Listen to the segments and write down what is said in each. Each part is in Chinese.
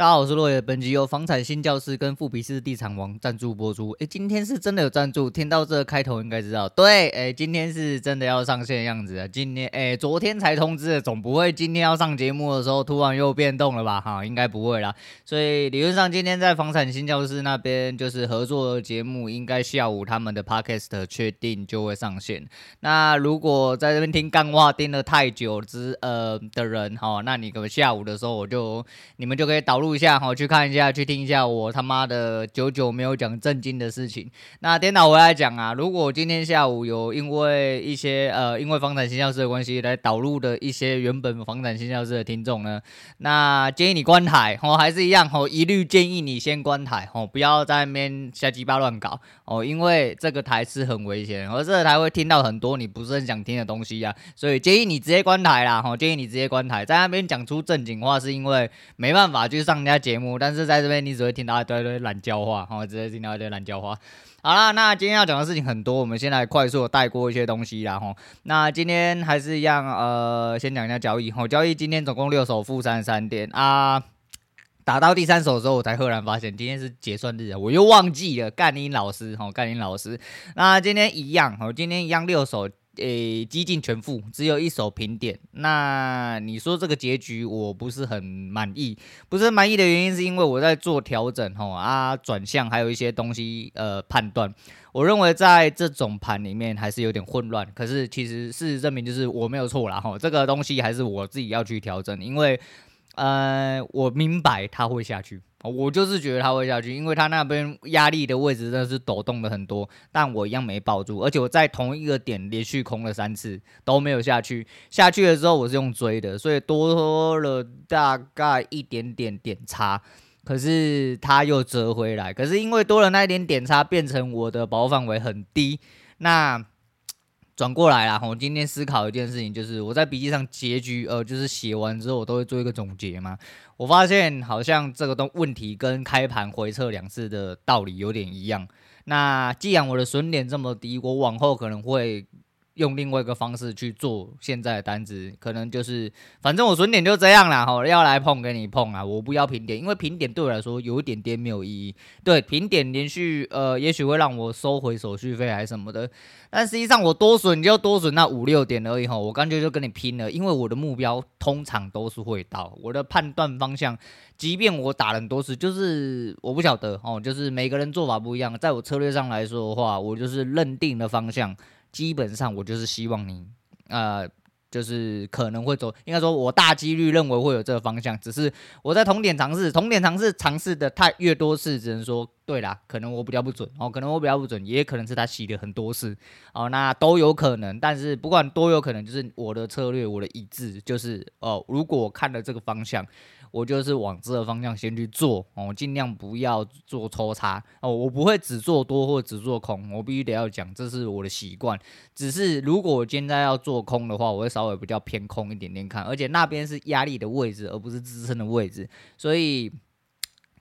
大家好，我是落叶。本集由房产新教室跟富比斯地产王赞助播出。诶，今天是真的有赞助，听到这个开头应该知道，对，诶，今天是真的要上线的样子啊。今天，诶，昨天才通知的，总不会今天要上节目的时候突然又变动了吧？哈，应该不会啦。所以理论上今天在房产新教室那边就是合作节目，应该下午他们的 podcast 确定就会上线。那如果在这边听干话听了太久之呃的人，哈，那你可能下午的时候我就你们就可以导入。一下好，去看一下，去听一下我他妈的久久没有讲正经的事情。那颠倒回来讲啊，如果今天下午有因为一些呃，因为房产新教室的关系来导入的一些原本房产新教室的听众呢，那建议你关台哦，还是一样哦，一律建议你先关台哦，不要在那边瞎鸡巴乱搞哦，因为这个台是很危险，而这个台会听到很多你不是很想听的东西啊，所以建议你直接关台啦，哦，建议你直接关台，在那边讲出正经话是因为没办法去上。人家节目，但是在这边你只会听到一堆堆懒叫话，好，直接听到一堆懒叫话。好啦，那今天要讲的事情很多，我们先来快速的带过一些东西啦，吼。那今天还是一样，呃，先讲一下交易，吼，交易今天总共六手负三十三点啊，打到第三手的时候，我才赫然发现今天是结算日啊，我又忘记了，干英老师，吼，干英老师。那今天一样，吼，今天一样六手。诶，几近全负，只有一手平点。那你说这个结局我不是很满意，不是满意的原因是因为我在做调整吼啊，转向还有一些东西呃判断，我认为在这种盘里面还是有点混乱。可是其实事实证明就是我没有错啦吼，这个东西还是我自己要去调整，因为呃我明白它会下去。我就是觉得它会下去，因为它那边压力的位置真的是抖动了很多，但我一样没抱住，而且我在同一个点连续空了三次都没有下去。下去了之后我是用追的，所以多了大概一点点点差，可是它又折回来，可是因为多了那一点点差，变成我的保护范围很低，那。转过来啦，我今天思考一件事情，就是我在笔记上结局，呃，就是写完之后，我都会做一个总结嘛。我发现好像这个东问题跟开盘回撤两次的道理有点一样。那既然我的损点这么低，我往后可能会。用另外一个方式去做现在的单子，可能就是反正我损点就这样啦，吼，要来碰给你碰啊，我不要平点，因为平点对我来说有一点点没有意义。对，平点连续呃，也许会让我收回手续费还是什么的，但实际上我多损就多损那五六点而已吼，我干脆就跟你拼了，因为我的目标通常都是会到，我的判断方向，即便我打了很多次，就是我不晓得哦，就是每个人做法不一样，在我策略上来说的话，我就是认定的方向。基本上我就是希望你，呃，就是可能会走，应该说我大几率认为会有这个方向，只是我在同点尝试，同点尝试尝试的太越多次，只能说对啦，可能我比较不准哦，可能我比较不准，也可能是他洗了很多次哦，那都有可能，但是不管多有可能，就是我的策略，我的意志就是哦，如果看了这个方向。我就是往这个方向先去做哦，尽量不要做抽差哦。我不会只做多或只做空，我必须得要讲，这是我的习惯。只是如果我现在要做空的话，我会稍微比较偏空一点点看，而且那边是压力的位置，而不是支撑的位置，所以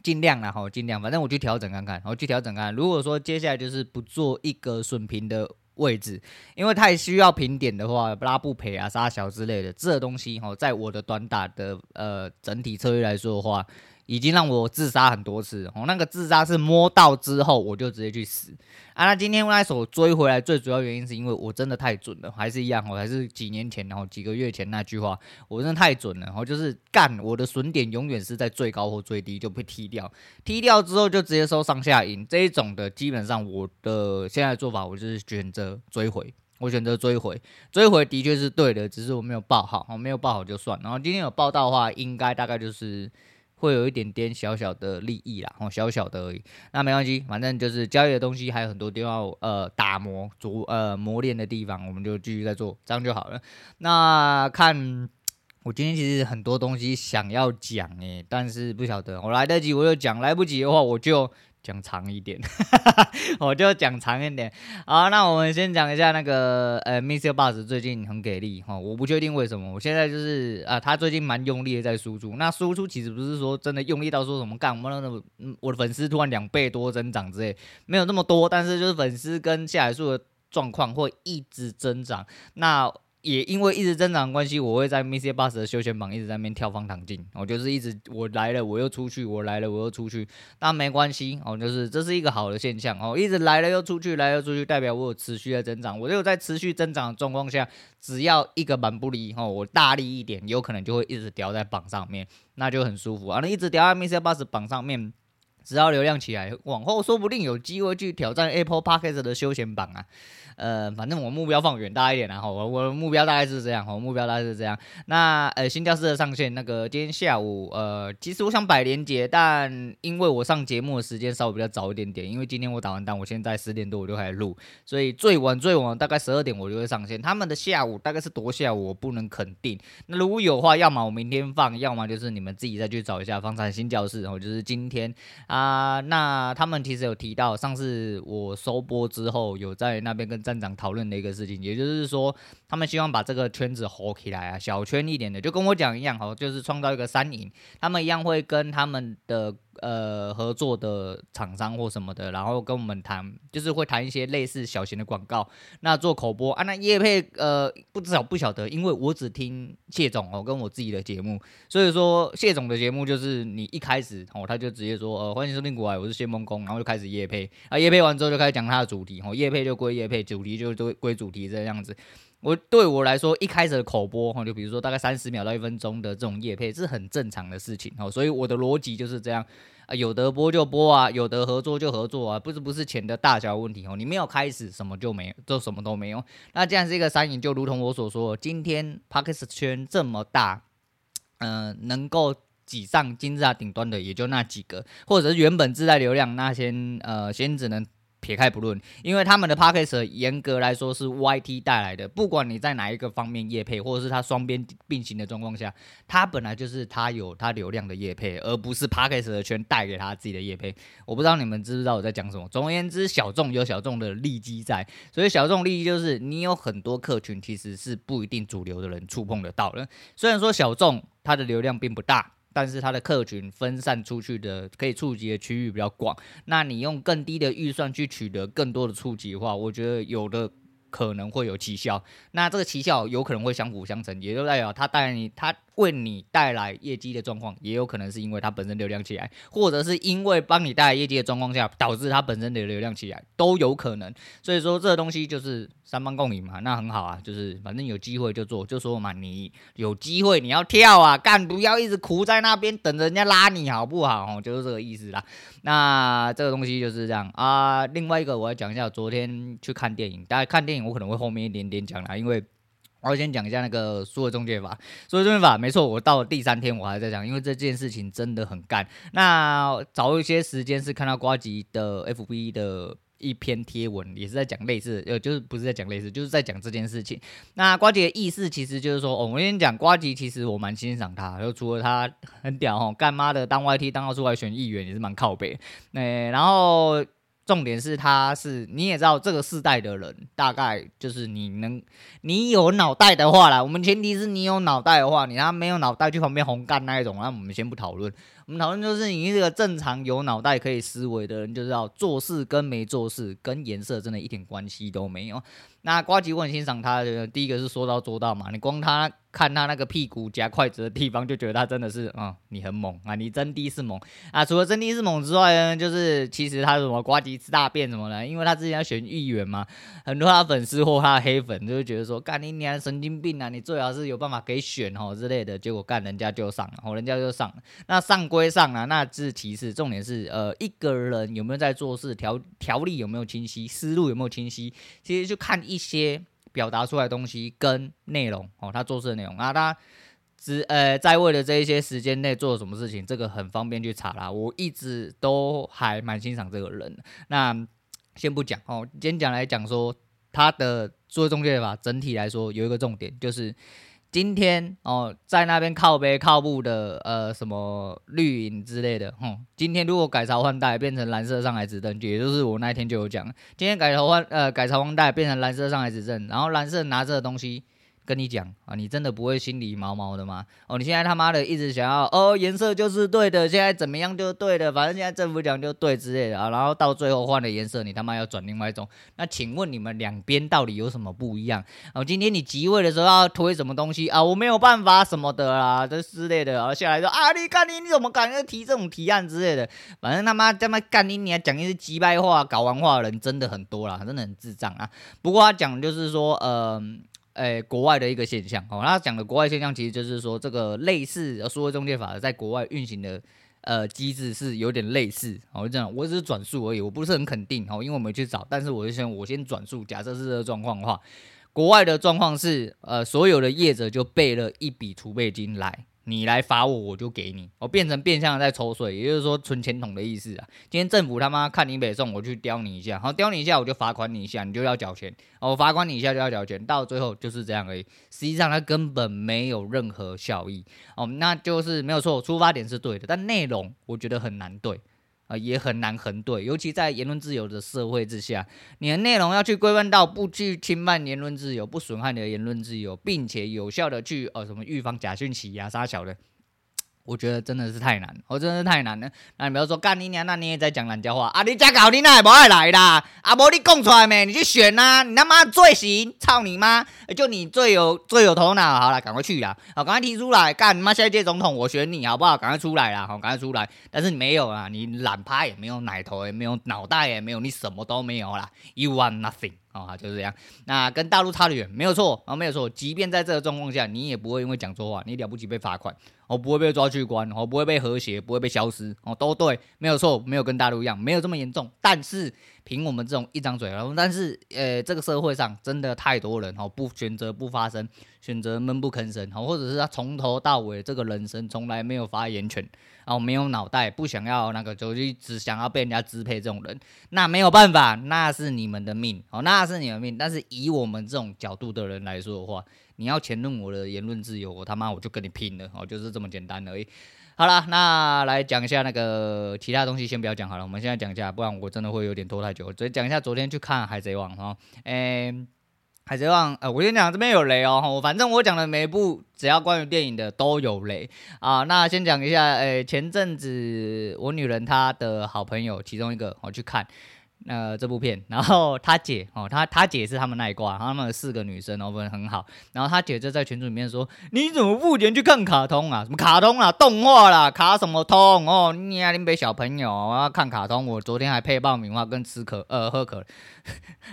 尽量啦，好，尽量，反正我去调整看看，我去调整看看。如果说接下来就是不做一个损平的。位置，因为太需要平点的话，拉不赔啊、杀小之类的，这东西哈，在我的短打的呃整体策略来说的话。已经让我自杀很多次哦，那个自杀是摸到之后我就直接去死啊！那今天那手追回来，最主要原因是因为我真的太准了，还是一样哦，还是几年前然后几个月前那句话，我真的太准了，然后就是干我的损点永远是在最高或最低就被踢掉，踢掉之后就直接收上下影这一种的，基本上我的现在做法，我就是选择追回，我选择追回，追回的确是对的，只是我没有报好，我没有报好就算，然后今天有报到的话，应该大概就是。会有一点点小小的利益啦，哦，小小的而已，那没关系，反正就是交易的东西还有很多地方呃打磨、琢呃磨练的地方，我们就继续在做，这样就好了。那看我今天其实很多东西想要讲诶，但是不晓得我来得及我就讲，来不及的话我就。讲长一点，我就讲长一点。好，那我们先讲一下那个呃，Mr. Boss 最近很给力哈，我不确定为什么。我现在就是啊，他最近蛮用力的在输出。那输出其实不是说真的用力到说什么干，我们那我的粉丝突然两倍多增长之类，没有那么多。但是就是粉丝跟下载数的状况会一直增长。那也因为一直增长的关系，我会在 MixerBox 的休闲榜一直在那边跳方糖镜，我就是一直我来了我又出去，我来了我又出去，但没关系哦，就是这是一个好的现象。哦，一直来了又出去，来了又出去，代表我有持续的增长，我就有在持续增长的状况下，只要一个板不离哦，我大力一点，有可能就会一直掉在榜上面，那就很舒服。啊，那一直掉在 MixerBox 榜上面。只要流量起来，往后说不定有机会去挑战 Apple Podcast 的休闲榜啊。呃，反正我目标放远大一点然后我我的目标大概是这样，我目标大概是这样。那呃，新教室的上线，那个今天下午，呃，其实我想摆连结，但因为我上节目的时间稍微比较早一点点，因为今天我打完单，我现在十点多我就开始录，所以最晚最晚大概十二点我就会上线。他们的下午大概是多下午，我不能肯定。那如果有话，要么我明天放，要么就是你们自己再去找一下房产新教室，然后就是今天啊。啊那他们其实有提到，上次我收播之后，有在那边跟站长讨论的一个。事情，也就是说，他们希望把这个圈子火起来啊，小圈一点的，就跟我讲一样，哦，就是创造一个三赢。他们一样会跟他们的呃合作的厂商或什么的，然后跟我们谈，就是会谈一些类似小型的广告，那做口播。啊，那业配呃不知道不晓得，因为我只听谢总哦跟我自己的节目，所以说谢总的节目就是你一开始哦他就直接说呃欢迎收听股海，我是谢孟恭，然后就开始业配。啊，业配完之后就开始讲他的主题哦，业配就归业配，主题就都归主题这样子。我对我来说，一开始的口播哈，就比如说大概三十秒到一分钟的这种业配是很正常的事情哦，所以我的逻辑就是这样啊，有得播就播啊，有得合作就合作啊，不是不是钱的大小问题哦，你没有开始什么就没有，就什么都没有。那这样是一个三赢，就如同我所说，今天 Podcast 圈这么大，嗯、能够挤上金字塔顶端的也就那几个，或者是原本自带流量那些呃，先只能。撇开不论，因为他们的 Podcast 严格来说是 YT 带来的，不管你在哪一个方面业配，或者是它双边并行的状况下，它本来就是它有它流量的业配，而不是 Podcast 的圈带给他自己的业配。我不知道你们知不知道我在讲什么。总而言之，小众有小众的利基在，所以小众利益就是你有很多客群其实是不一定主流的人触碰得到的。虽然说小众它的流量并不大。但是它的客群分散出去的可以触及的区域比较广，那你用更低的预算去取得更多的触及的话，我觉得有的可能会有奇效。那这个奇效有可能会相辅相成，也就代表它带你它。为你带来业绩的状况，也有可能是因为它本身流量起来，或者是因为帮你带来业绩的状况下，导致它本身的流量起来，都有可能。所以说这个东西就是三方共赢嘛，那很好啊，就是反正有机会就做，就说嘛，你有机会你要跳啊，干不要一直哭在那边等着人家拉你好不好？哦，就是这个意思啦。那这个东西就是这样啊。另外一个我要讲一下，昨天去看电影，大家看电影我可能会后面一点点讲啦，因为。我要先讲一下那个数位中介法，数位中介法没错，我到了第三天我还在讲，因为这件事情真的很干。那早一些时间是看到瓜吉的 FB 的一篇贴文，也是在讲类似，呃，就是不是在讲类似，就是在讲这件事情。那瓜吉的意思其实就是说，哦，我先讲瓜吉，其实我蛮欣赏他，就除了他很屌哦，干妈的当 YT 当到出来选议员也是蛮靠北。那然后。重点是，他是你也知道，这个世代的人大概就是你能，你有脑袋的话啦。我们前提是你有脑袋的话，你他没有脑袋去旁边红干那一种，那我们先不讨论。我们讨论就是你这个正常有脑袋可以思维的人，就知道做事跟没做事跟颜色真的一点关系都没有。那瓜吉我很欣赏他的，第一个是说到做到嘛，你光他。看他那个屁股夹筷子的地方，就觉得他真的是，嗯，你很猛啊，你真的是猛啊！除了真的是猛之外呢，就是其实他什么瓜吉吃大便什么的，因为他之前要选议员嘛，很多他粉丝或他的黑粉就会觉得说，干你娘神经病啊！你最好是有办法给选哦之类的，结果干人家就上了，哦，人家就上。那上归上啊，那是其次，重点是呃，一个人有没有在做事，条条理有没有清晰，思路有没有清晰，其实就看一些。表达出来的东西跟内容哦，他做事的内容啊，他只呃在位的这一些时间内做了什么事情，这个很方便去查啦。我一直都还蛮欣赏这个人。那先不讲哦，今天讲来讲说他的数位中介法，整体来说有一个重点就是。今天哦，在那边靠背靠步的呃什么绿影之类的，哼，今天如果改朝换代变成蓝色上海执政，也就是我那天就有讲，今天改朝换呃改朝换代变成蓝色上海执政，然后蓝色拿着东西跟你讲啊，你真的不会心里毛毛的吗？哦，你现在他妈的一直想要哦，颜色就是对的，现在怎么样就对的，反正现在政府讲就对之类的啊，然后到最后换了颜色，你他妈要转另外一种。那请问你们两边到底有什么不一样？哦，今天你即位的时候要推什么东西啊？我没有办法什么的啦，这之类的，然后下来说啊，你干你你怎么敢提这种提案之类的？反正他妈他妈干你你还讲一些鸡掰话、搞完话的人真的很多啦，真的很智障啊。不过他讲就是说，呃。诶、国外的一个现象。哦，他讲的国外现象其实就是说，这个类似数位中介法在国外运行的呃机制是有点类似。哦，这样我只是转述而已，我不是很肯定。哦，因为我没去找，但是我就先我先转述，假设是这个状况的话，国外的状况是呃，所有的业者就备了一笔储备金来。你来罚我，我就给你，我变成变相的在抽税，也就是说存钱桶的意思啊。今天政府他妈看你北宋，我去刁你一下，好刁你一下，我就罚款你一下，你就要缴钱，我罚款你一下就要缴钱，到最后就是这样而已。实际上它根本没有任何效益哦，那就是没有错，出发点是对的，但内容我觉得很难对。啊，也很难横对，尤其在言论自由的社会之下，你的内容要去规范到不去侵犯言论自由，不损害你的言论自由，并且有效的去呃什么预防假讯息呀、杀小的。我觉得真的是太难，我真的是太难了。那你不要说干你娘，那你也在讲懒叫话啊？你家搞你那也不爱来啦？啊，无你讲出来没？你去选呐、啊？你他妈最行，操你妈！就你最有最有头脑，好了，赶快去啦！好，赶快提出来干你妈！下一届总统我选你，好不好？赶快出来啦！好，赶快出来！但是你没有啊，你懒趴也没有奶头，也没有脑袋，也没有，你什么都没有啦。You want nothing。啊、哦，就是这样。那跟大陆差得远，没有错啊、哦，没有错。即便在这个状况下，你也不会因为讲错话，你了不起被罚款，哦、不会被抓去关，哦、不会被和谐，不会被消失，哦，都对，没有错，没有跟大陆一样，没有这么严重。但是凭我们这种一张嘴，然后但是呃，这个社会上真的太多人哦，不选择不发声，选择闷不吭声，哦，或者是他从头到尾这个人生从来没有发言权。然哦，没有脑袋，不想要那个，就只想要被人家支配这种人，那没有办法，那是你们的命哦，那是你们的命。但是以我们这种角度的人来说的话，你要牵动我的言论自由，我他妈我就跟你拼了哦，就是这么简单而已。好了，那来讲一下那个其他东西，先不要讲好了，我们现在讲一下，不然我真的会有点拖太久。所以讲一下昨天去看《海贼王》哈，诶。海贼王，呃，我先讲这边有雷哦，反正我讲的每一部只要关于电影的都有雷啊。那先讲一下，诶、前阵子我女人她的好朋友其中一个，我去看。呃，这部片，然后他姐哦，他他姐是他们那一挂，他们四个女生哦，分很好。然后他姐就在群组里面说：“你怎么付钱去看卡通啊？什么卡通啊？动画啦？卡什么通哦？你啊，你被小朋友我要看卡通，我昨天还配爆米花跟吃可呃喝可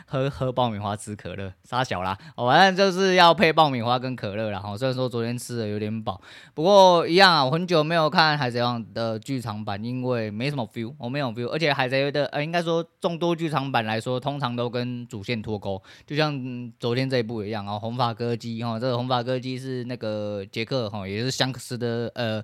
喝喝爆米花吃可乐，傻小啦。哦，反正就是要配爆米花跟可乐啦。哦，虽然说昨天吃的有点饱，不过一样啊，我很久没有看海贼王的剧场版，因为没什么 feel，我没有 feel，而且海贼的呃，应该说多剧场版来说，通常都跟主线脱钩，就像昨天这一部一样啊。红发歌姬哈，这个红发歌姬是那个杰克哈，也是香克斯的呃，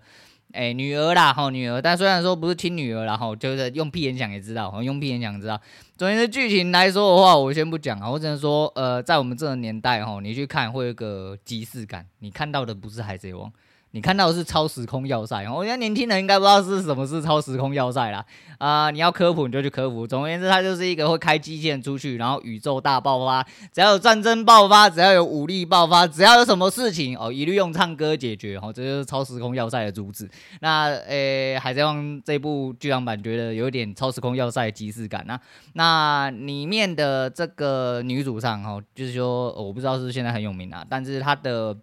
哎、女儿啦哈，女儿。但虽然说不是亲女儿，然后就是用屁眼讲也知道，用屁眼讲知道。昨天的剧情来说的话，我先不讲啊，我只能说呃，在我们这个年代哈，你去看会有个即视感，你看到的不是海贼王。你看到的是超时空要塞，我觉得年轻人应该不知道是什么是超时空要塞啦。啊、你要科普你就去科普。总而言之，它就是一个会开机器人出去，然后宇宙大爆发，只要有战争爆发，只要有武力爆发，只要有什么事情哦，一律用唱歌解决。哦，这就是超时空要塞的主旨。那诶、海贼王这部剧场版觉得有点超时空要塞的即视感。那那里面的这个女主唱哦，就是说我不知道是不是现在很有名啊，但是她的。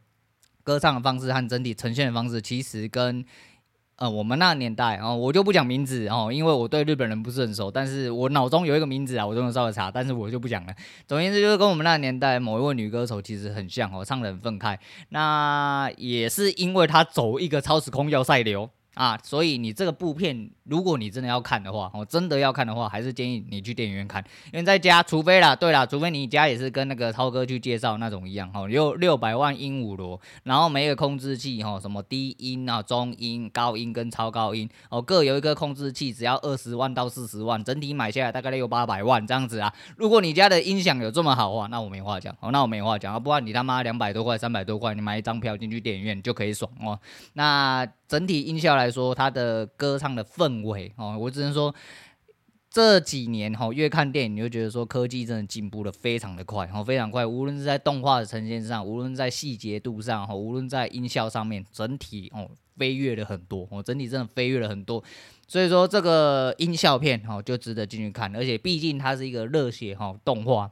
歌唱的方式和整体呈现的方式，其实跟呃我们那个年代哦，我就不讲名字哦，因为我对日本人不是很熟，但是我脑中有一个名字啊，我都能稍微查，但是我就不讲了。总而言之，就是跟我们那个年代某一位女歌手其实很像哦，唱得很愤慨。那也是因为她走一个超时空要塞流。啊，所以你这个部片，如果你真的要看的话，我真的要看的话，还是建议你去电影院看，因为在家，除非啦，对啦，除非你家也是跟那个超哥去介绍那种一样，哈，六六百万鹦鹉螺，然后每一个控制器，哈，什么低音啊、中音、高音跟超高音，哦，各有一个控制器，只要二十万到四十万，整体买下来大概六八百万这样子啊。如果你家的音响有这么好的话，那我没话讲，哦，那我没话讲，啊，不然你他妈两百多块、三百多块，你买一张票进去电影院就可以爽哦。那整体音效来说，他的歌唱的氛围哦，我只能说，这几年哈，越看电影你就觉得说科技真的进步的非常的快，哦，非常快。无论是在动画的呈现上，无论在细节度上，哈，无论在音效上面，整体哦飞跃了很多，哦，整体真的飞跃了很多。所以说这个音效片哈就值得进去看，而且毕竟它是一个热血哈动画，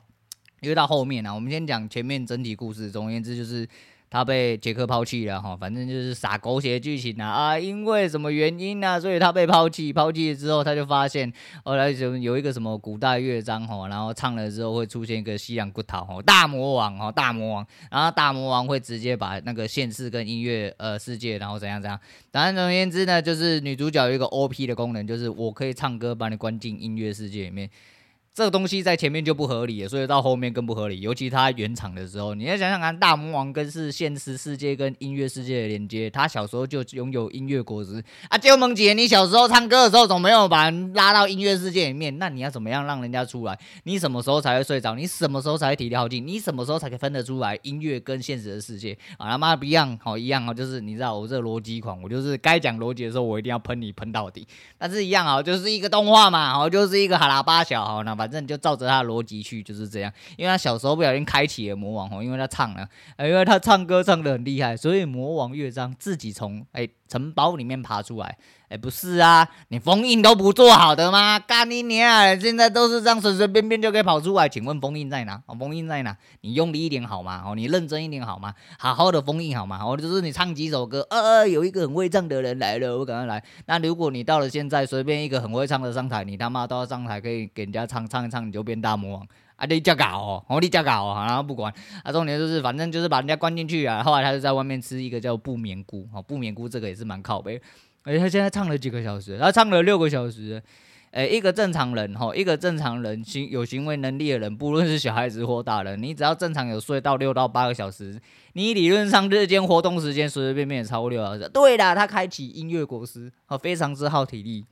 因为到后面呢，我们先讲前面整体故事，总而言之就是。他被杰克抛弃了哈，反正就是撒狗血剧情啊啊！因为什么原因呢、所以他被抛弃，抛弃了之后，他就发现后来就有一个什么古代乐章哈，然后唱了之后会出现一个西洋骨头哈，大魔王哈，大魔王，然后大魔王会直接把那个现实跟音乐呃世界，然后怎样怎样。反正总而言之呢，就是女主角有一个 OP 的功能，就是我可以唱歌把你关进音乐世界里面。这个东西在前面就不合理，所以到后面更不合理。尤其他原厂的时候，你要想想看，大魔王跟是现实世界跟音乐世界的连接，他小时候就拥有音乐果实啊。鸠萌姐，你小时候唱歌？的时候，总没有把人拉到音乐世界里面？那你要怎么样让人家出来？你什么时候才会睡着？你什么时候才会体力耗尽？你什么时候才可以分得出来音乐跟现实的世界？啊他妈不一样，好一样哦，就是你知道我这逻辑狂，我就是该讲逻辑的时候，我一定要喷你喷到底。但是一样啊，就是一个动画嘛，好，就是一个哈喇巴小，好，那把反正就照着他的。逻辑去就是这样，因为他小时候不小心开启了魔王吼，因为他唱了，因为他唱歌唱得很厉害，所以魔王乐章自己从哎城堡里面爬出来，哎不是啊，你封印都不做好的吗？干你娘！现在都是这样随随便便就可以跑出来，请问封印在哪？哦，封印在哪？你用力一点好吗？哦，你认真一点好吗？好好的封印好吗？哦，就是你唱几首歌，呃，有一个很会唱的人来了，我赶快来。那如果你到了现在，随便一个很会唱的上台，你他妈都要上台可以给人家唱唱一唱，你就变大魔王。啊，你加搞哦，哦，你加搞哦，然后不管，啊，重点就是反正就是把人家关进去啊。后来他就在外面吃一个叫不眠菇，哦，不眠菇这个也是蛮靠北。而且他现在唱了几个小时，他唱了六个小时。诶、一个正常人哈，一个正常人行有行为能力的人，不论是小孩子或大人，你只要正常有睡到六到八个小时，你理论上日间活动时间随随便便也超过六小时。对啦，他开启音乐果实，哦，非常之耗体力。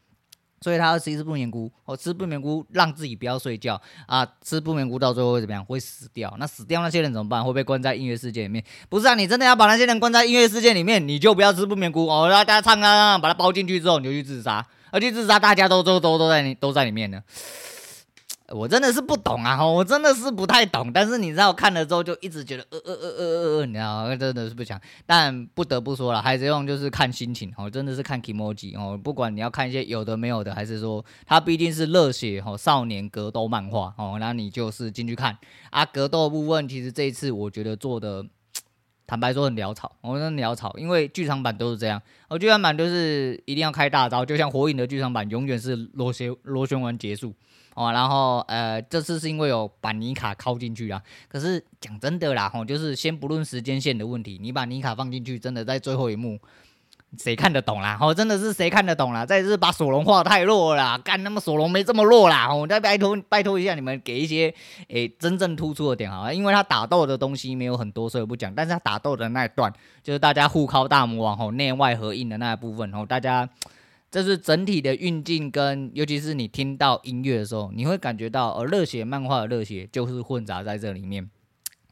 所以他要吃一次不眠菇，哦，吃不眠菇让自己不要睡觉啊，吃不眠菇到最后会怎么样？会死掉。那死掉那些人怎么办？会被关在音乐世界里面？不是啊，你真的要把那些人关在音乐世界里面，你就不要吃不眠菇哦，让大家唱啊，把它包进去之后你就去自杀，而去自杀大家都都都都在你都在里面呢。我真的是不懂啊，我真的是不太懂。但是你知道，看了之后就一直觉得呃呃呃呃呃呃，你知道，真的是不想。但不得不说了，海贼王就是看心情哦，真的是看 kimoji 哦。不管你要看一些有的没有的，还是说它毕竟是热血哦少年格斗漫画哦，那你就是进去看啊。格斗部分其实这一次我觉得做的，坦白说很潦草，我真的潦草，因为剧场版都是这样，哦，剧场版就是一定要开大招，就像火影的剧场版永远是螺旋螺旋丸结束。哦，然后呃，这次是因为有把尼卡拷进去啊。可是讲真的啦，吼，就是先不论时间线的问题，你把尼卡放进去，真的在最后一幕，谁看得懂啦？吼，真的是谁看得懂啦？再是把索隆画太弱了啦，干那么索隆没这么弱啦。吼，再拜托拜托一下你们给一些诶真正突出的点好，因为他打斗的东西没有很多，所以不讲。但是他打斗的那一段，就是大家互拷大魔王吼内外合印的那一部分吼，大家。这是整体的运镜，跟尤其是你听到音乐的时候，你会感觉到，呃，热血漫画的热血就是混杂在这里面。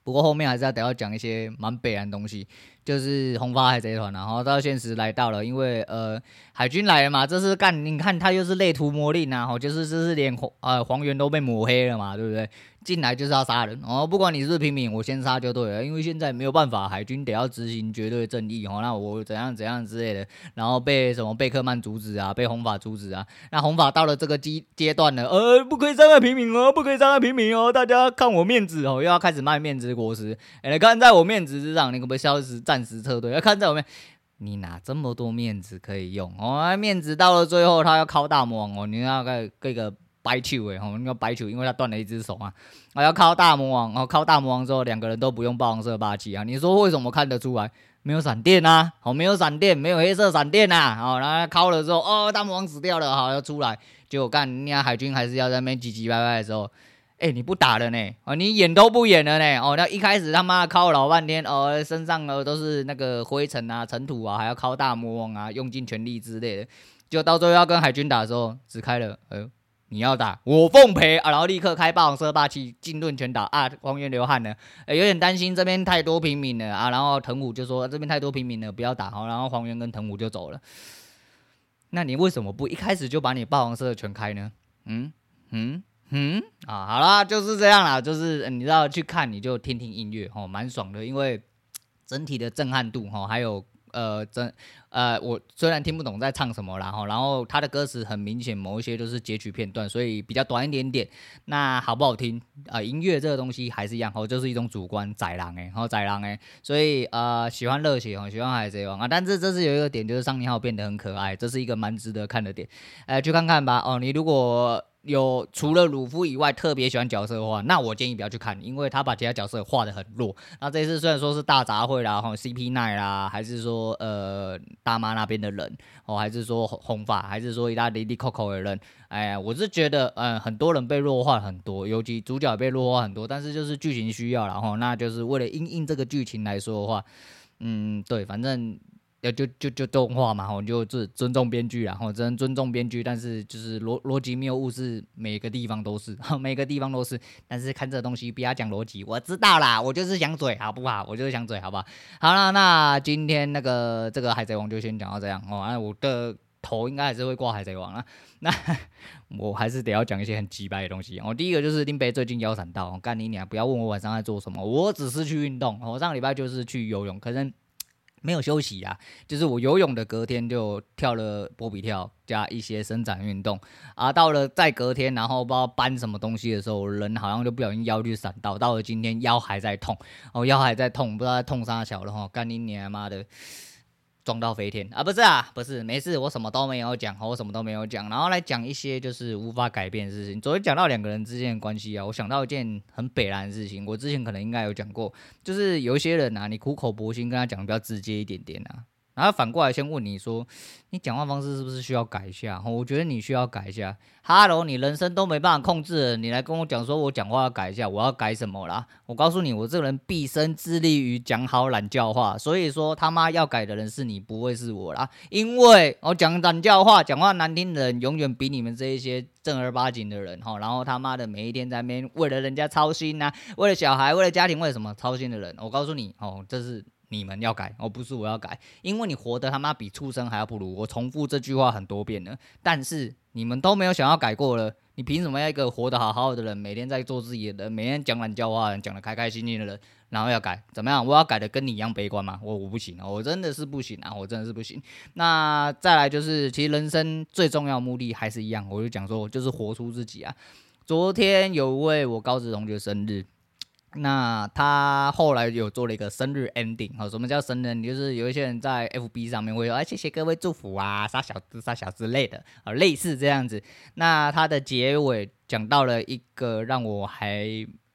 不过后面还是要得要讲一些蛮北然的东西，就是红发海贼团，然后到现实来到了，因为呃海军来了嘛，这是干，你看他又是类涂抹令啊，就是这是连黄呃黄猿都被抹黑了嘛，对不对？进来就是要杀人哦，不管你是不是平民，我先杀就对了。因为现在没有办法，海军得要执行绝对正义哦。那我怎样怎样之类的，然后被什么贝克曼阻止啊，被红发阻止啊。那红发到了这个阶阶段了，呃，不可以伤害平民哦，不可以伤害平民哦。大家看我面子哦，又要开始卖面子的果实。哎，看在我面子之上，你可不可以消失，暂时撤退？要看在我面，你哪这么多面子可以用哦？面子到了最后，他要靠大魔王哦，你要个这个。白球诶，吼，那个白球，因为他断了一只手啊，我要靠大魔王，然后靠大魔王之后，两个人都不用霸王色霸气啊，你说为什么看得出来？没有闪电啊，哦，没有闪电，没有黑色闪电啊，哦，然后靠了之后，哦，大魔王死掉了，好，要出来，结果干，人家海军还是要在那边唧唧歪歪的时候，哎，你不打了呢，哦，你演都不演了呢，哦，那一开始他妈靠老半天，哦，身上呢都是那个灰尘啊、尘土啊，还要靠大魔王啊，用尽全力之类的，就到最后要跟海军打的时候，只开了，哎。你要打我奉陪啊，然后立刻开霸王色霸气，进盾全打啊！荒原流汗了，欸、有点担心这边太多平民了啊！然后藤武就说这边太多平民了，不要打好，然后荒原跟藤武就走了。那你为什么不一开始就把你霸王色全开呢？嗯，嗯嗯啊，好啦，就是这样啦，就是你知道去看你就听听音乐哦，蛮爽的，因为整体的震撼度哈，还有。呃，真呃，我虽然听不懂在唱什么，然后然后他的歌词很明显，某一些都是截取片段，所以比较短一点点。那好不好听啊、呃？音乐这个东西还是一样，哦，就是一种主观，宰狼哎，然后宰狼哎，所以呃，喜欢热血哦，喜欢海贼王啊。但是这是有一个点，就是桑尼号变得很可爱，这是一个蛮值得看的点，呃，去看看吧。哦，你如果。有除了鲁夫以外特别喜欢角色的话，那我建议不要去看，因为他把其他角色画得很弱。那这次虽然说是大杂烩啦，哈，CP 奈啦，还是说呃大妈那边的人，哦，还是说红发，还是说一大堆滴 Coco 的人，哎呀，我是觉得，嗯、很多人被弱化很多，尤其主角被弱化很多，但是就是剧情需要，然后那就是为了应应这个剧情来说的话，嗯，对，反正。要就就就动画嘛，吼，就尊尊重编剧啦，吼，只能尊重编剧，但是就是逻逻辑谬误是每个地方都是，每个地方都是，但是看这东西不要讲逻辑，我知道啦，我就是想嘴，好不好？我就是想嘴，好不好？好了，那今天那个这个海贼王就先讲到这样哦，那我的头应该还是会挂海贼王啊，那我还是得要讲一些很鸡掰的东西。我第一个就是林北最近腰闪到，干你娘，不要问我晚上在做什么，我只是去运动，我上个礼拜就是去游泳，可能。没有休息啊，就是我游泳的隔天就跳了波比跳加一些伸展运动啊，到了再隔天，然后不知道搬什么东西的时候，人好像就不小心腰就闪到，到了今天腰还在痛，哦，腰还在痛，不知道在痛啥小了哈，干你娘妈的！撞到飞天啊！不是啊，不是，没事，我什么都没有讲，我什么都没有讲，然后来讲一些就是无法改变的事情。昨天讲到两个人之间的关系啊，我想到一件很北然的事情，我之前可能应该有讲过，就是有一些人啊，你苦口婆心跟他讲的比较直接一点点啊。然后反过来先问你说，你讲话方式是不是需要改一下？我觉得你需要改一下。哈喽，你人生都没办法控制，你来跟我讲说我讲话要改一下，我要改什么啦？我告诉你，我这个人毕生致力于讲好懒教话，所以说他妈要改的人是你，不会是我啦。因为我讲懒教话，讲话难听的人永远比你们这一些正儿八经的人哈，然后他妈的每一天在那边为了人家操心呐、啊，为了小孩，为了家庭，为了什么操心的人，我告诉你哦，这是。你们要改，而不是我要改，因为你活得他妈比畜生还要不如。我重复这句话很多遍了，但是你们都没有想要改过了，你凭什么要一个活得好好的人，每天在做自己的人，每天讲懒叫话，讲得开开心心的人，然后要改，怎么样？我要改的跟你一样悲观吗？我我不行啊，我真的是不行啊，我真的是不行。那再来就是，其实人生最重要的目的还是一样，我就讲说，就是活出自己啊。昨天有位我高职同学生日。那他后来有做了一个生日 ending 哦，什么叫生日？就是有一些人在 FB 上面会说，哎，谢谢各位祝福啊，傻小子傻小子之类的啊，类似这样子。那他的结尾讲到了一个让我还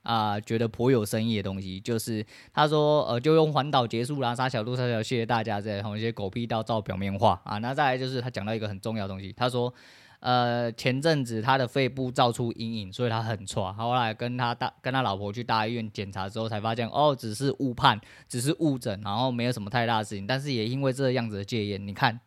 啊、觉得颇有深意的东西，就是他说，呃，就用环岛结束啦，傻小路傻小，谢谢大家这样，一些狗屁倒灶表面化啊。那再来就是他讲到一个很重要的东西，他说。呃，前阵子他的肺部照出阴影，所以他很喘。后来跟他大跟他老婆去大医院检查之后，才发现哦，只是误判，只是误诊，然后没有什么太大的事情。但是也因为这个样子的戒烟，你看，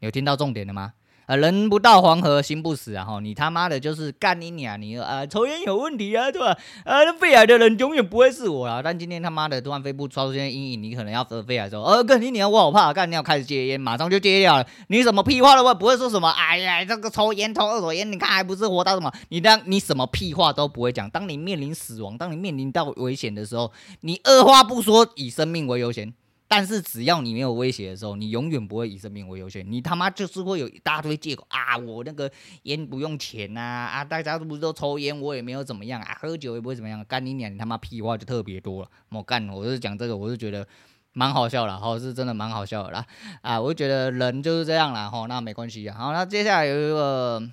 有听到重点的吗？啊，人不到黄河心不死啊！哈，你他妈的就是干你娘！你啊，抽烟有问题啊，对吧？啊，那肺癌的人永远不会是我啊！但今天他妈的突然肺部出现阴影，你可能要得肺癌的时候，呃，干你娘！我好怕，干你要开始戒烟，马上就戒掉了。你什么屁话都不会说什么？哎呀，这个抽烟抽二手烟，你看还不是活到什么？你当你什么屁话都不会讲。当你面临死亡，当你面临到危险的时候，你二话不说，以生命为优先。但是只要你没有威胁的时候，你永远不会以生命为优先。你他妈就是会有一大堆借口啊！我那个烟不用钱呐啊！大家都不是都抽烟，我也没有怎么样啊，喝酒也不会怎么样。干你娘！你他妈屁话就特别多了。我干，我是讲这个，我是觉得蛮好笑了，哈，是真的蛮好笑的啦。啊，我就觉得人就是这样啦，哈，那没关系啊。好，那接下来有一个。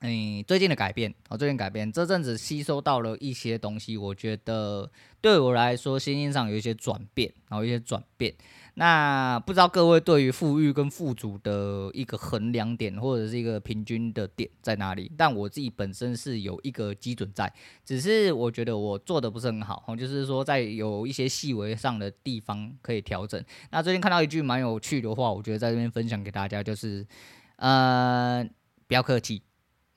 嗯，最近的改变，我最近改变，这阵子吸收到了一些东西，我觉得对我来说心境上有一些转变，然后一些转变。那不知道各位对于富裕跟富足的一个衡量点，或者是一个平均的点在哪里？但我自己本身是有一个基准在，只是我觉得我做的不是很好，哦就是说在有一些细微上的地方可以调整。那最近看到一句蛮有趣的话，我觉得在这边分享给大家，就是呃，不要客气。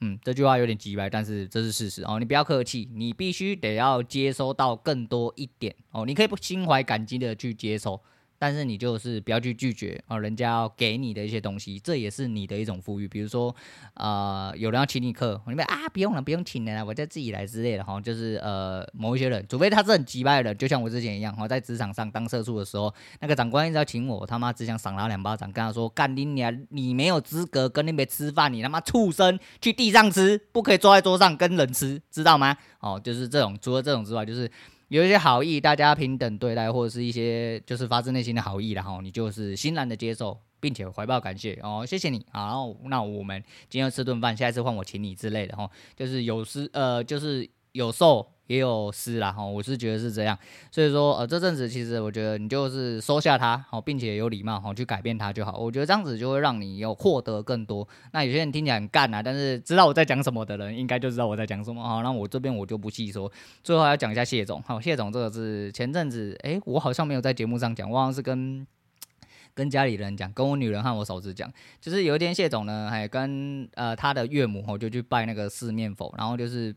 嗯，这句话有点直白，但是这是事实哦。你不要客气，你必须得要接收到更多一点哦。你可以不心怀感激的去接收，但是你就是不要去拒绝哦，人家要给你的一些东西，这也是你的一种富裕。比如说，呃，有人要请你客，你们啊，不用了，不用请了，我再自己来之类的哈。就是呃，某一些人，除非他是很机掰的，就像我之前一样哈，在职场上当社畜的时候，那个长官一直要请我，他妈只想赏他两巴掌，跟他说：干你娘，你没有资格跟那边吃饭，你他妈畜生，去地上吃，不可以坐在桌上跟人吃，知道吗？哦，就是这种，除了这种之外，就是。有一些好意，大家平等对待，或者是一些就是发自内心的好意，然后你就是欣然的接受，并且怀抱感谢哦，谢谢你，好，那我们今天吃顿饭，下一次换我请你之类的哈，就是有时呃，就是有受。也有失啦哈，我是觉得是这样，所以说呃这阵子其实我觉得你就是收下它好，并且有礼貌好去改变它就好，我觉得这样子就会让你有获得更多。那有些人听起来很干啊，但是知道我在讲什么的人应该就知道我在讲什么好，那我这边我就不细说。最后要讲一下谢总，好，谢总这个是前阵子诶、我好像没有在节目上讲，我好像是跟跟家里人讲，跟我女人和我嫂子讲，就是有一天谢总呢还跟呃他的岳母吼就去拜那个四面佛，然后就是。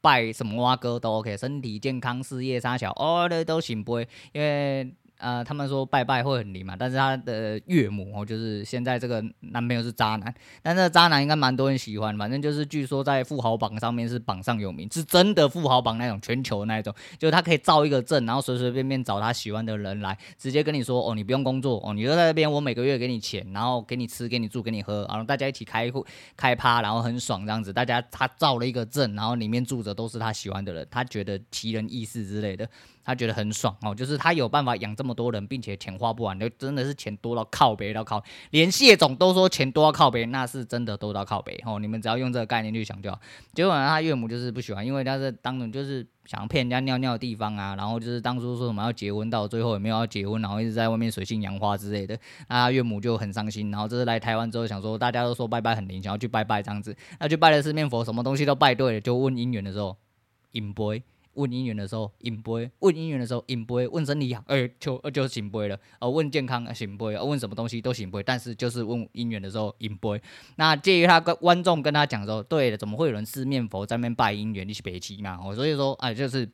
拜什么哇哥都 OK，身体健康，事业三小，哦你都行不，因为。呃，他们说拜拜会很灵嘛，但是他的岳母哦，就是现在这个男朋友是渣男，但这个渣男应该蛮多人喜欢，反正就是据说在富豪榜上面是榜上有名，是真的富豪榜那种全球那一种，就是他可以造一个证，然后随随便便找他喜欢的人来，直接跟你说哦，你不用工作哦，你就在那边，我每个月给你钱，然后给你吃，给你住，给你喝，然后大家一起开户开趴，然后很爽这样子，大家他造了一个证，然后里面住着都是他喜欢的人，他觉得奇人异事之类的。他觉得很爽哦，就是他有办法养这么多人，并且钱花不完，就真的是钱多到靠北到靠，连谢总都说钱多到靠北，那是真的多到靠北哦。你们只要用这个概念去想就好。结果呢，他岳母就是不喜欢，因为他是当成就是想骗人家尿尿的地方啊，然后就是当初说什么要结婚，到最后也没有要结婚，然后一直在外面水性杨花之类的，那 岳母就很伤心。然后这是来台湾之后想说，大家都说拜拜很灵，想要去拜拜这样子，那去拜了四面佛，什么东西都拜对了，就问姻缘的时候，隐杯。问姻缘的时候，引杯；问姻缘的时候，引杯；问身体好，哎、欸，就就行杯了。呃，问健康，行杯；问什么东西都行不会。但是就是问姻缘的时候，引杯。那介于他跟观众跟他讲说，对的，怎么会有人四面佛在那边拜姻缘？你是北七嘛？哦，所以说，哎，就是。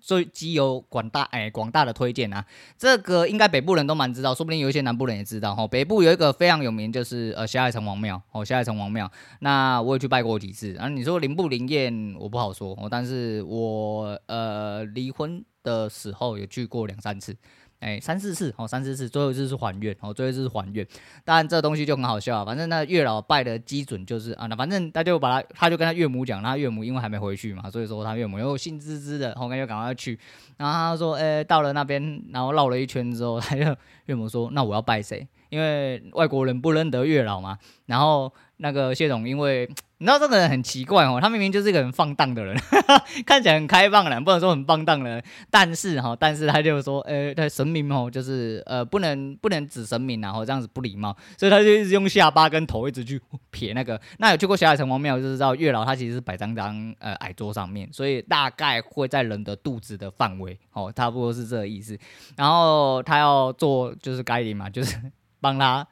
所以基有广大哎广大的推荐啊，这个应该北部人都蛮知道，说不定有一些南部人也知道哈。北部有一个非常有名，就是呃霞海城隍庙哦，霞海城隍庙。那我也去拜过几次啊。你说灵不灵验，我不好说哦。但是我呃离婚的时候也去过两三次。哎、三四次哦，三四次，最后一次是还愿哦，最后一次是还愿。当然，这东西就很好笑啊，反正那月老拜的基准就是啊，那反正他就把他，他就跟他岳母讲，他岳母因为还没回去嘛，所以说他岳母又兴滋滋的，后面就赶快去。然后他说，哎、到了那边，然后绕了一圈之后，他就岳母说，那我要拜谁？因为外国人不认得月老嘛。然后那个谢总因为。你知道这个人很奇怪哦，他明明就是一个很放荡的人，看起来很开放的人，不能说很放荡的人，但是哈，但是他就说，呃、欸，他神明哦，就是呃，不能不能指神明，然后这样子不礼貌，所以他就一直用下巴跟头一直去 撇那个。那有去过小海城隍庙，就知道月老他其实是摆张张呃矮桌上面，所以大概会在人的肚子的范围哦，差不多是这个意思。然后他要做就是该领嘛，就是。帮他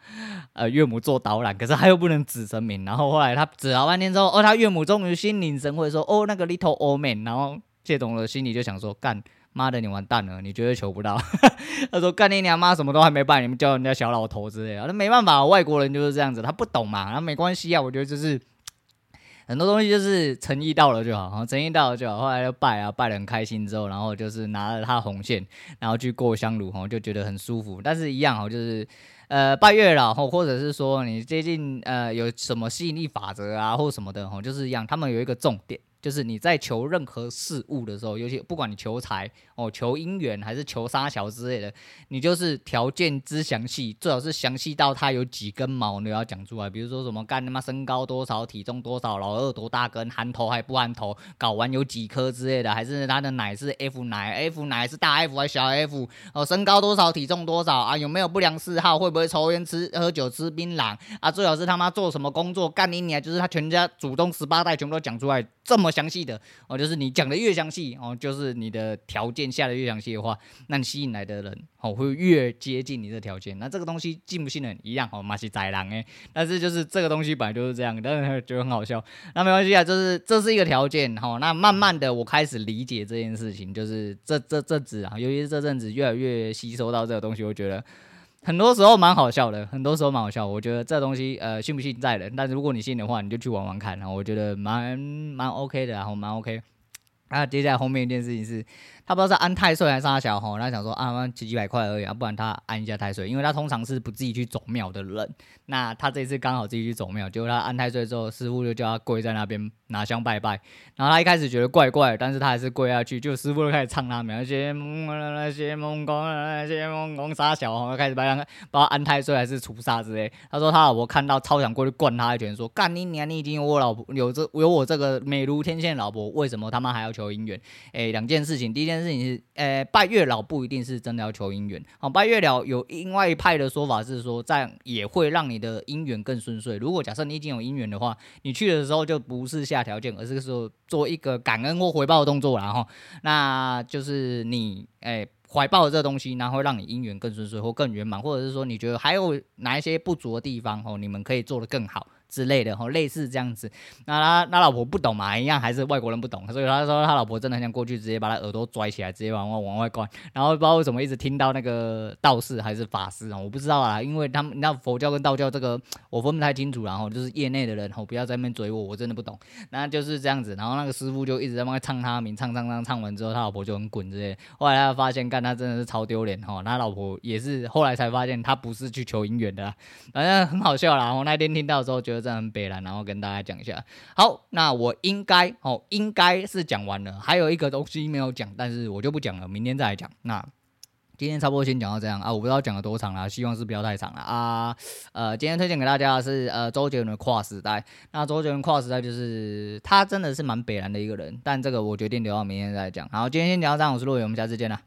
呃岳母做导览，可是他又不能指神明。然后后来他指了半天之后，哦，他岳母终于心领神会说，哦，那个 little old man。然后谢总的心里就想说，干妈的你完蛋了，你绝对求不到。他说干你娘妈什么都还没办，你们叫人家小老头之类的。那没办法，外国人就是这样子，他不懂嘛，那没关系啊。我觉得就是很多东西就是诚意到了就好，诚意到了就好。后来就拜啊，拜得很开心之后，然后就是拿了他红线，然后去过香炉，哈，就觉得很舒服。但是一样哈，就是。呃，拜月老或或者是说你最近呃有什么吸引力法则啊，或什么的吼，就是一样，他们有一个重点。就是你在求任何事物的时候，尤其不管你求财哦、求姻缘还是求杀小之类的，你就是条件之详细，最好是详细到它有几根毛，你要讲出来。比如说什么干他妈身高多少、体重多少、老二多大根、含头还不含头、睾丸有几颗之类的，还是他的奶是 F 奶，F 奶是大 F 还是小 F？哦，身高多少、体重多少啊？有没有不良嗜好？会不会抽烟、吃喝酒、吃槟榔啊？最好是他妈做什么工作？干你娘！就是他全家祖宗十八代全部都讲出来。这么详细的哦，就是你讲的越详细哦，就是你的条件下的越详细的话，那你吸引来的人哦会越接近你的条件。那这个东西信不信任一样哦，嘛是宰狼诶。但是就是这个东西本来就是这样，但是觉得很好笑。那没关系啊，就是这是一个条件哈。那慢慢的我开始理解这件事情，就是这这这阵子啊，尤其是这阵子越来越吸收到这个东西，我觉得。很多时候蛮好笑的，很多时候蛮好笑。我觉得这东西，呃，信不信在人，但是如果你信的话，你就去玩玩看。然后我觉得蛮蛮 OK 的，然后蛮 OK。那接下来后面一件事情是。他不知道是安太岁还是杀小吼，他想说啊，几几百块而已啊，不然他安一下太岁，因为他通常是不自己去走庙的人。那他这次刚好自己去走庙，结果他安太岁之后，师傅就叫他跪在那边拿香拜拜。然后他一开始觉得怪怪，但是他还是跪下去，就师傅就开始唱他们那些那些蒙公那些蒙公杀小吼，开始拜，把他安太岁还是除煞之类。他说他老婆看到超想过去灌他一拳，说干你娘，你已经有我老婆有这有我这个美如天仙的老婆，为什么他妈还要求姻缘？哎，两件事情，第一件。但是你是，呃，拜月老不一定是真的要求姻缘。好，拜月老有另外一派的说法是说，这样也会让你的姻缘更顺遂。如果假设你已经有姻缘的话，你去的时候就不是下条件，而是说做一个感恩或回报的动作，然后，那就是你，哎，怀抱这东西，然后让你姻缘更顺遂或更圆满，或者是说你觉得还有哪一些不足的地方，哦，你们可以做得更好。之类的哈，类似这样子，那他他老婆不懂嘛，一样还是外国人不懂，所以他说他老婆真的很想过去直接把他耳朵拽起来，直接往外往外灌，然后不知道为什么一直听到那个道士还是法师啊，我不知道啊，因为他们那佛教跟道教这个我分不太清楚，然后就是业内的人吼不要在那边追我，我真的不懂，那就是这样子，然后那个师傅就一直在那边唱他名，唱唱唱唱完之后，他老婆就很滚之类，后来他发现干他真的是超丢脸哈，他老婆也是后来才发现他不是去求姻缘的，反正很好笑啦，然后那天听到的时候觉得真的很悲然，后。跟大家讲一下，好，那我应该哦，应该是讲完了，还有一个东西没有讲，但是我就不讲了，明天再来讲。那今天差不多先讲到这样啊，我不知道讲了多长了，希望是不要太长了啊。呃，今天推荐给大家的是呃周杰伦的《跨时代》，那周杰伦《跨时代》就是他真的是蛮北蓝的一个人，但这个我决定留到明天再讲。好，今天先讲到这样，我是陆伟，我们下次见了。